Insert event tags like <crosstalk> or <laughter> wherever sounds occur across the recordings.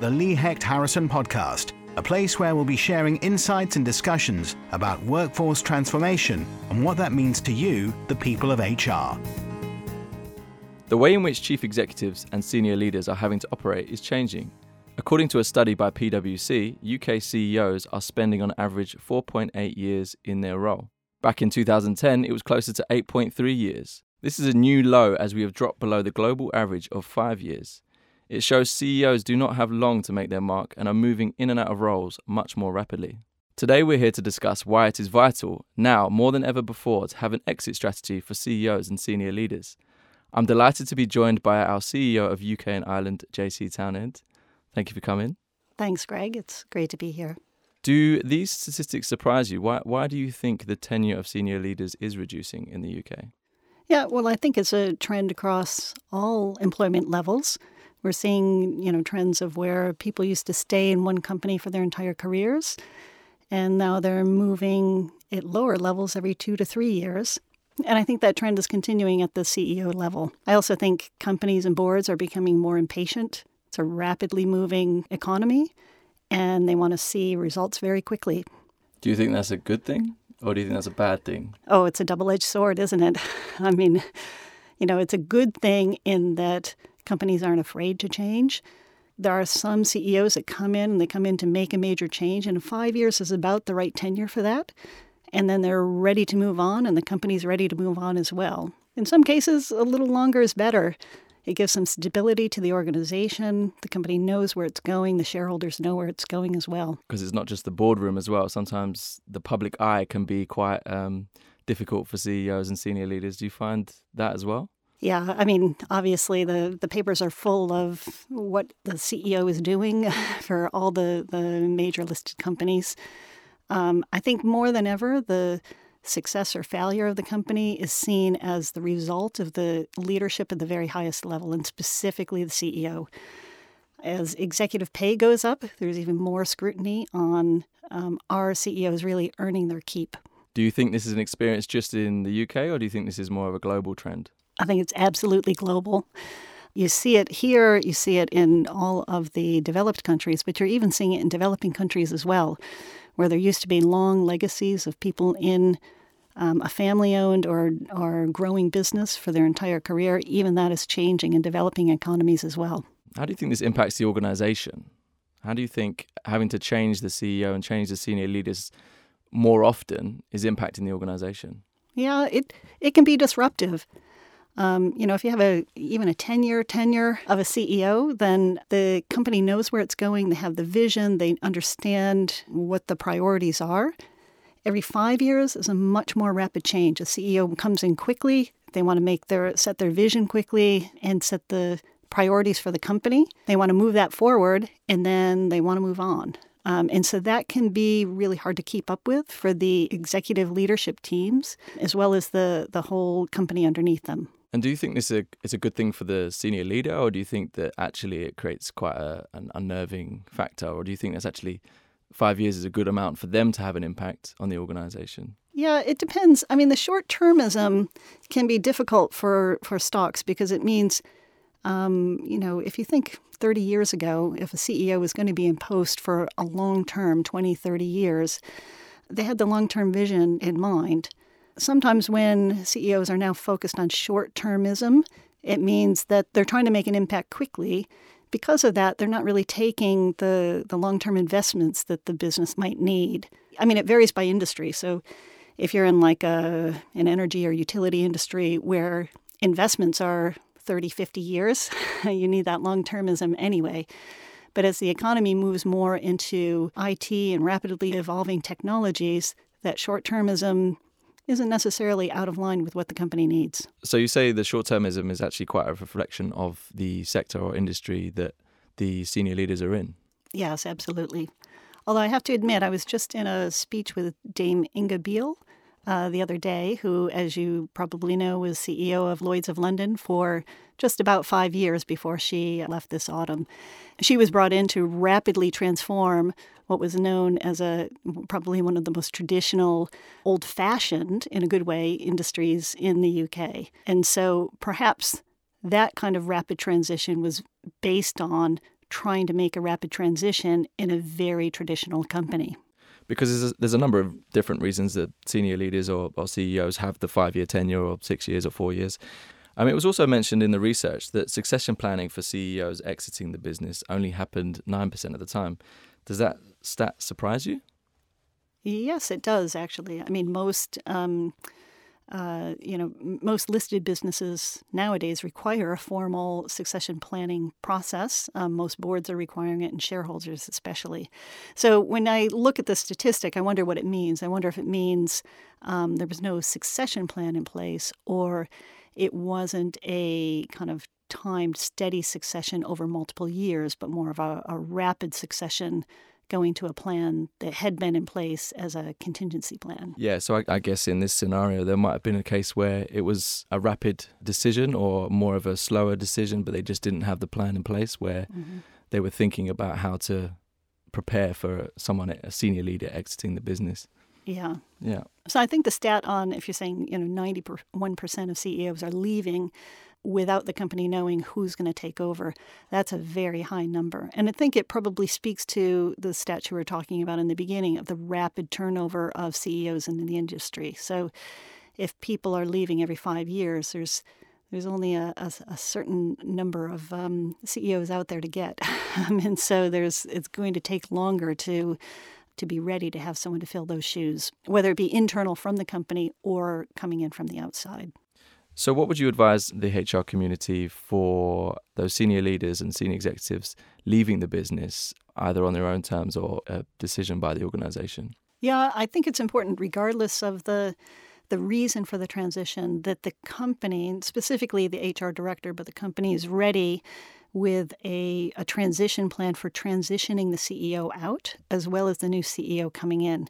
the Lee Hecht Harrison Podcast, a place where we'll be sharing insights and discussions about workforce transformation and what that means to you, the people of HR. The way in which chief executives and senior leaders are having to operate is changing. According to a study by PwC, UK CEOs are spending on average 4.8 years in their role. Back in 2010, it was closer to 8.3 years. This is a new low as we have dropped below the global average of five years. It shows CEOs do not have long to make their mark and are moving in and out of roles much more rapidly. Today, we're here to discuss why it is vital, now more than ever before, to have an exit strategy for CEOs and senior leaders. I'm delighted to be joined by our CEO of UK and Ireland, JC Townend. Thank you for coming. Thanks, Greg. It's great to be here. Do these statistics surprise you? Why, why do you think the tenure of senior leaders is reducing in the UK? Yeah, well, I think it's a trend across all employment levels. We're seeing, you know, trends of where people used to stay in one company for their entire careers, and now they're moving at lower levels every two to three years. And I think that trend is continuing at the CEO level. I also think companies and boards are becoming more impatient. It's a rapidly moving economy, and they want to see results very quickly. Do you think that's a good thing? Or do you think that's a bad thing? Oh, it's a double edged sword, isn't it? <laughs> I mean, you know, it's a good thing in that companies aren't afraid to change. There are some CEOs that come in and they come in to make a major change, and five years is about the right tenure for that. And then they're ready to move on, and the company's ready to move on as well. In some cases, a little longer is better. It gives some stability to the organization. The company knows where it's going. The shareholders know where it's going as well. Because it's not just the boardroom as well. Sometimes the public eye can be quite um, difficult for CEOs and senior leaders. Do you find that as well? Yeah, I mean, obviously the, the papers are full of what the CEO is doing <laughs> for all the, the major listed companies. Um, I think more than ever, the success or failure of the company is seen as the result of the leadership at the very highest level, and specifically the CEO. As executive pay goes up, there's even more scrutiny on um, our CEOs really earning their keep. Do you think this is an experience just in the UK, or do you think this is more of a global trend? I think it's absolutely global. You see it here, you see it in all of the developed countries, but you're even seeing it in developing countries as well where there used to be long legacies of people in um, a family owned or, or growing business for their entire career, even that is changing in developing economies as well. How do you think this impacts the organization? How do you think having to change the CEO and change the senior leaders more often is impacting the organization? Yeah, it, it can be disruptive. Um, you know, if you have a even a 10 year tenure of a CEO, then the company knows where it's going. They have the vision. They understand what the priorities are. Every five years is a much more rapid change. A CEO comes in quickly. They want to make their set their vision quickly and set the priorities for the company. They want to move that forward, and then they want to move on. Um, and so that can be really hard to keep up with for the executive leadership teams, as well as the, the whole company underneath them. And do you think this is a, is a good thing for the senior leader, or do you think that actually it creates quite a, an unnerving factor, or do you think that's actually five years is a good amount for them to have an impact on the organization? Yeah, it depends. I mean, the short termism can be difficult for, for stocks because it means, um, you know, if you think 30 years ago, if a CEO was going to be in post for a long term, 20, 30 years, they had the long term vision in mind sometimes when CEOs are now focused on short termism, it means that they're trying to make an impact quickly. Because of that, they're not really taking the, the long term investments that the business might need. I mean, it varies by industry. So if you're in like a, an energy or utility industry where investments are 30, 50 years, <laughs> you need that long termism anyway. But as the economy moves more into IT and rapidly evolving technologies, that short termism isn't necessarily out of line with what the company needs. So you say the short termism is actually quite a reflection of the sector or industry that the senior leaders are in. Yes, absolutely. Although I have to admit, I was just in a speech with Dame Inga Beale uh, the other day, who, as you probably know, was CEO of Lloyd's of London for just about five years before she left this autumn. She was brought in to rapidly transform what was known as a probably one of the most traditional, old fashioned, in a good way, industries in the UK. And so perhaps that kind of rapid transition was based on trying to make a rapid transition in a very traditional company. Because there's a, there's a number of different reasons that senior leaders or, or CEOs have the five year tenure or six years or four years. Mean, it was also mentioned in the research that succession planning for CEOs exiting the business only happened 9% of the time. Does that stat surprise you? Yes, it does, actually. I mean, most. Um, uh, you know, most listed businesses nowadays require a formal succession planning process. Um, most boards are requiring it, and shareholders especially. So when I look at the statistic, I wonder what it means. I wonder if it means um, there was no succession plan in place, or it wasn't a kind of timed, steady succession over multiple years, but more of a, a rapid succession going to a plan that had been in place as a contingency plan. Yeah, so I, I, guess in this scenario, there might have been a case where it was a rapid decision or more of a slower decision, but they just didn't have the plan in place where mm-hmm. they were thinking about how to prepare for someone, a senior leader exiting the business. Yeah. Yeah. So I think the stat on if you're saying, you know, 91% of CEOs are leaving without the company knowing who's going to take over, that's a very high number. And I think it probably speaks to the stat you were talking about in the beginning of the rapid turnover of CEOs in the industry. So if people are leaving every five years, there's there's only a, a, a certain number of um, CEOs out there to get, <laughs> and so there's it's going to take longer to to be ready to have someone to fill those shoes, whether it be internal from the company or coming in from the outside. So, what would you advise the HR community for those senior leaders and senior executives leaving the business, either on their own terms or a decision by the organization? Yeah, I think it's important, regardless of the the reason for the transition, that the company, specifically the HR director, but the company is ready with a, a transition plan for transitioning the CEO out as well as the new CEO coming in.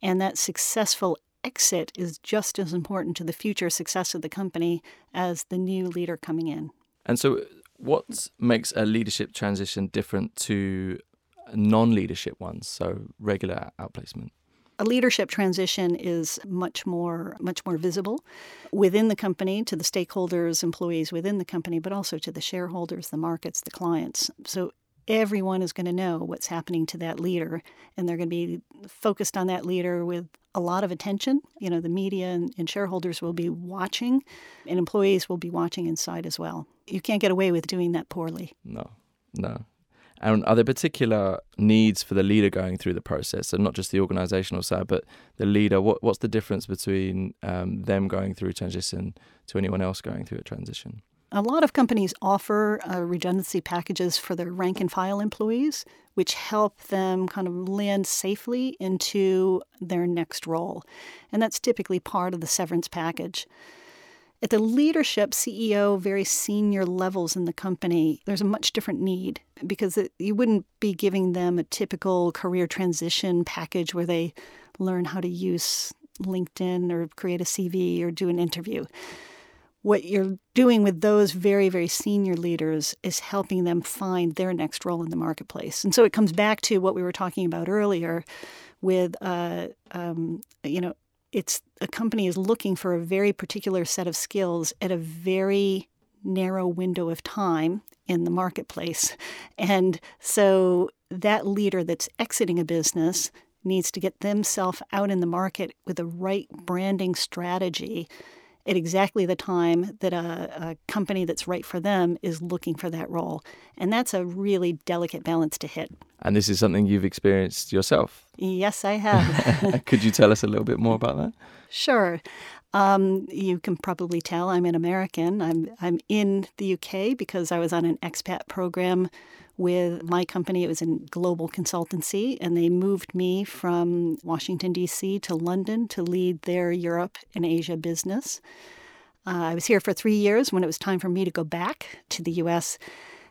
And that successful exit is just as important to the future success of the company as the new leader coming in. And so, what makes a leadership transition different to non leadership ones, so regular outplacement? a leadership transition is much more much more visible within the company to the stakeholders employees within the company but also to the shareholders the markets the clients so everyone is going to know what's happening to that leader and they're going to be focused on that leader with a lot of attention you know the media and, and shareholders will be watching and employees will be watching inside as well you can't get away with doing that poorly no no and are there particular needs for the leader going through the process, and not just the organizational side, but the leader? What, what's the difference between um, them going through transition to anyone else going through a transition? A lot of companies offer uh, redundancy packages for their rank and file employees, which help them kind of land safely into their next role. And that's typically part of the severance package. At the leadership, CEO, very senior levels in the company, there's a much different need because it, you wouldn't be giving them a typical career transition package where they learn how to use LinkedIn or create a CV or do an interview. What you're doing with those very, very senior leaders is helping them find their next role in the marketplace. And so it comes back to what we were talking about earlier with, uh, um, you know, it's a company is looking for a very particular set of skills at a very narrow window of time in the marketplace. And so that leader that's exiting a business needs to get themselves out in the market with the right branding strategy at exactly the time that a, a, company that's right for them is looking for that role. And that's a really delicate balance to hit. And this is something you've experienced yourself? Yes, I have. <laughs> Could you tell us a little bit more about that? Sure. Um, you can probably tell I'm an American. I'm, I'm in the UK because I was on an expat program with my company. It was in global consultancy, and they moved me from Washington, D.C. to London to lead their Europe and Asia business. Uh, I was here for three years when it was time for me to go back to the U.S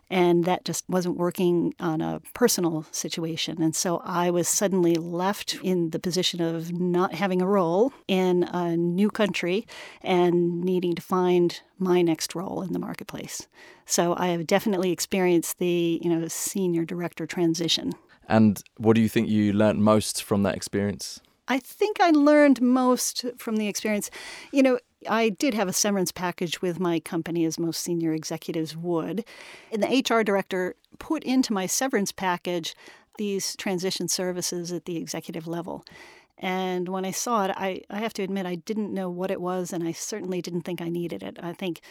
and that just wasn't working on a personal situation. And so I was suddenly left in the position of not having a role in a new country and needing to find my next role in the marketplace. So I have definitely experienced the, you know, senior director transition. And what do you think you learned most from that experience? I think I learned most from the experience. You know, I did have a severance package with my company, as most senior executives would. And the HR director put into my severance package these transition services at the executive level. And when I saw it, I, I have to admit I didn't know what it was, and I certainly didn't think I needed it. I think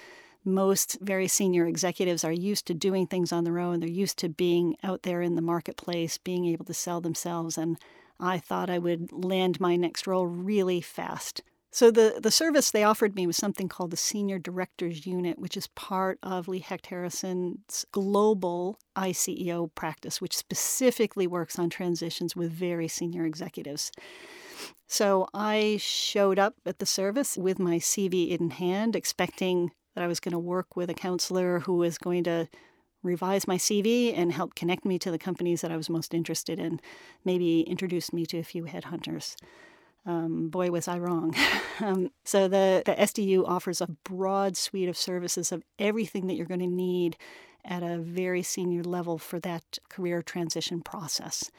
most very senior executives are used to doing things on their own. They're used to being out there in the marketplace, being able to sell themselves. And I thought I would land my next role really fast. So the, the service they offered me was something called the Senior Directors Unit, which is part of Lee Hecht Harrison's global ICEO practice, which specifically works on transitions with very senior executives. So I showed up at the service with my CV in hand, expecting that I was going to work with a counselor who was going to revise my CV and help connect me to the companies that I was most interested in, maybe introduce me to a few headhunters. Um, boy, was I wrong. <laughs> um, so, the, the SDU offers a broad suite of services of everything that you're going to need at a very senior level for that career transition process.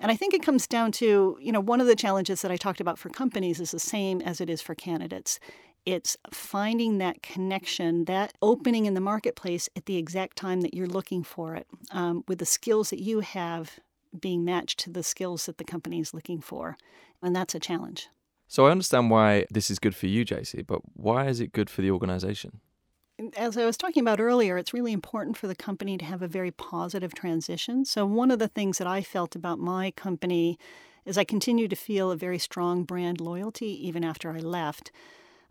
And I think it comes down to, you know, one of the challenges that I talked about for companies is the same as it is for candidates. It's finding that connection, that opening in the marketplace at the exact time that you're looking for it, um, with the skills that you have being matched to the skills that the company is looking for. And that's a challenge. So I understand why this is good for you, JC, but why is it good for the organization? As I was talking about earlier, it's really important for the company to have a very positive transition. So, one of the things that I felt about my company is I continue to feel a very strong brand loyalty even after I left.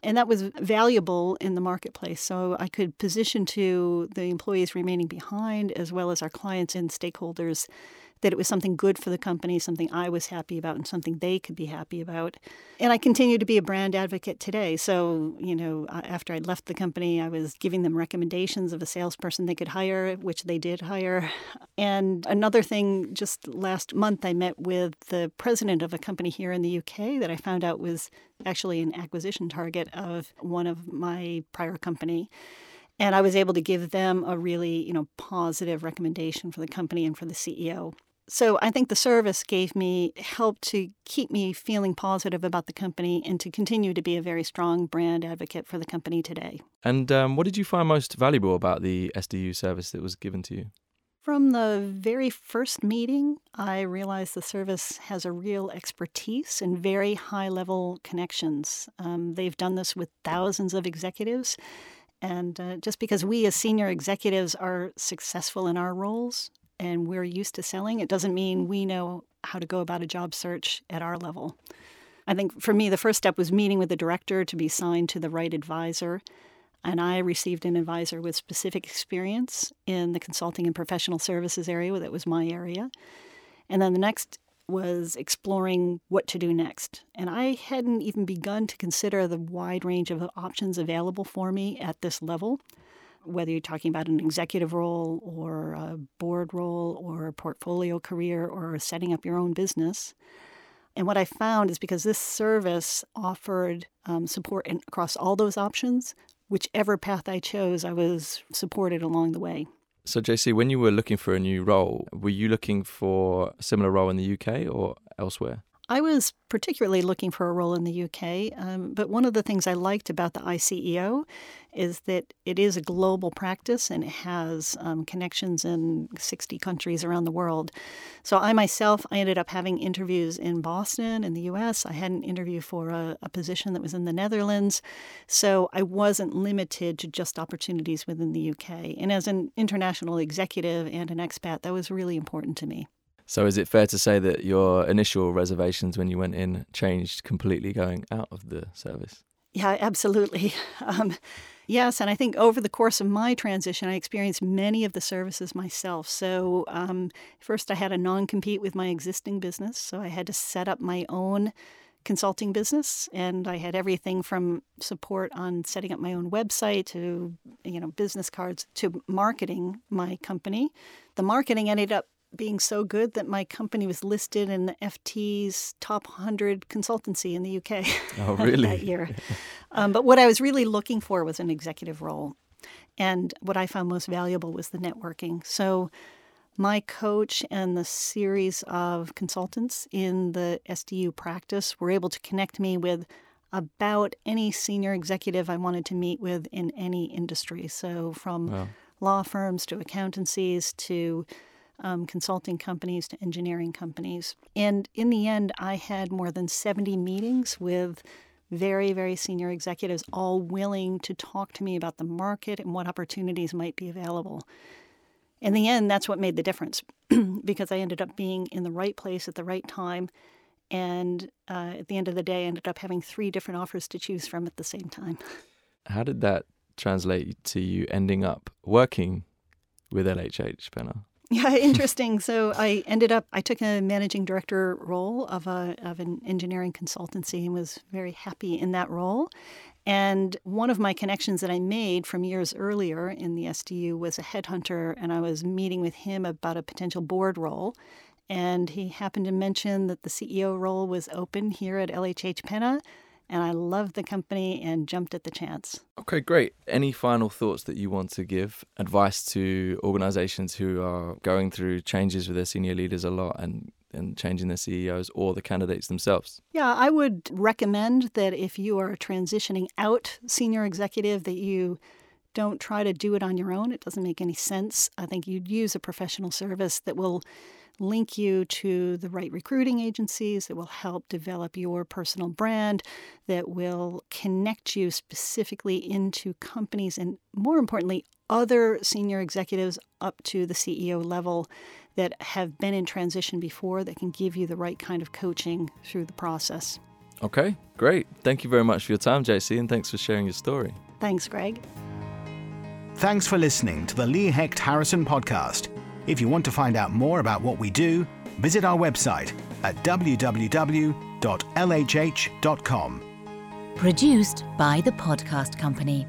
And that was valuable in the marketplace. So I could position to the employees remaining behind, as well as our clients and stakeholders, that it was something good for the company, something I was happy about, and something they could be happy about. And I continue to be a brand advocate today. So, you know, after I left the company, I was giving them recommendations of a salesperson they could hire, which they did hire. And another thing, just last month, I met with the president of a company here in the UK that I found out was actually an acquisition target of one of my prior company and I was able to give them a really, you know, positive recommendation for the company and for the CEO. So I think the service gave me help to keep me feeling positive about the company and to continue to be a very strong brand advocate for the company today. And um, what did you find most valuable about the SDU service that was given to you? From the very first meeting, I realized the service has a real expertise and very high level connections. Um, they've done this with thousands of executives. And uh, just because we as senior executives are successful in our roles and we're used to selling, it doesn't mean we know how to go about a job search at our level. I think for me, the first step was meeting with the director to be signed to the right advisor. And I received an advisor with specific experience in the consulting and professional services area, that was my area. And then the next was exploring what to do next. And I hadn't even begun to consider the wide range of options available for me at this level whether you're talking about an executive role or a board role or a portfolio career or setting up your own business. And what I found is because this service offered um, support in, across all those options, whichever path I chose, I was supported along the way. So, JC, when you were looking for a new role, were you looking for a similar role in the UK or elsewhere? I was particularly looking for a role in the UK, um, but one of the things I liked about the ICEO is that it is a global practice and it has um, connections in 60 countries around the world. So I myself, I ended up having interviews in Boston in the US. I had an interview for a, a position that was in the Netherlands. So I wasn't limited to just opportunities within the UK. And as an international executive and an expat, that was really important to me. So, is it fair to say that your initial reservations when you went in changed completely going out of the service? Yeah, absolutely. <laughs> Um, yes, and I think over the course of my transition, I experienced many of the services myself. So, um, first, I had a non compete with my existing business. So, I had to set up my own consulting business and I had everything from support on setting up my own website to you know business cards to marketing my company. The marketing ended up being so good that my company was listed in the FT's top 100 consultancy in the UK. <laughs> Oh, really? that year. Um, but what I was really looking for was an executive role. And what I found most valuable was the networking. So my coach and the series of consultants in the SDU practice were able to connect me with about any senior executive I wanted to meet with in any industry. So from wow. law firms to accountancies to um, consulting companies to engineering companies. And in the end, I had more than 70 meetings with very, very senior executives, all willing to talk to me about the market and what opportunities might be available. In the end, that's what made the difference <clears throat> because I ended up being in the right place at the right time. And uh, at the end of the day, I ended up having three different offers to choose from at the same time. <laughs> How did that translate to you ending up working with LHH, Penna? Yeah, <laughs> interesting. so I ended up I took a managing director role of a of an engineering consultancy and was very happy in that role. And one of my connections that I made from years earlier in the SDU was a headhunter, and I was meeting with him about a potential board role. And he happened to mention that the CEO role was open here at LHH Penna and I loved the company and jumped at the chance. Okay, great. Any final thoughts that you want to give? Advice to organizations who are going through changes with their senior leaders a lot and and changing their CEOs or the candidates themselves? Yeah, I would recommend that if you are transitioning out senior executive that you don't try to do it on your own. It doesn't make any sense. I think you'd use a professional service that will link you to the right recruiting agencies that will help develop your personal brand, that will connect you specifically into companies and, more importantly, other senior executives up to the CEO level that have been in transition before that can give you the right kind of coaching through the process. Okay, great. Thank you very much for your time, JC, and thanks for sharing your story. Thanks, Greg. Thanks for listening to the Lee Hecht Harrison podcast. If you want to find out more about what we do, visit our website at www.lhh.com. Produced by the Podcast Company.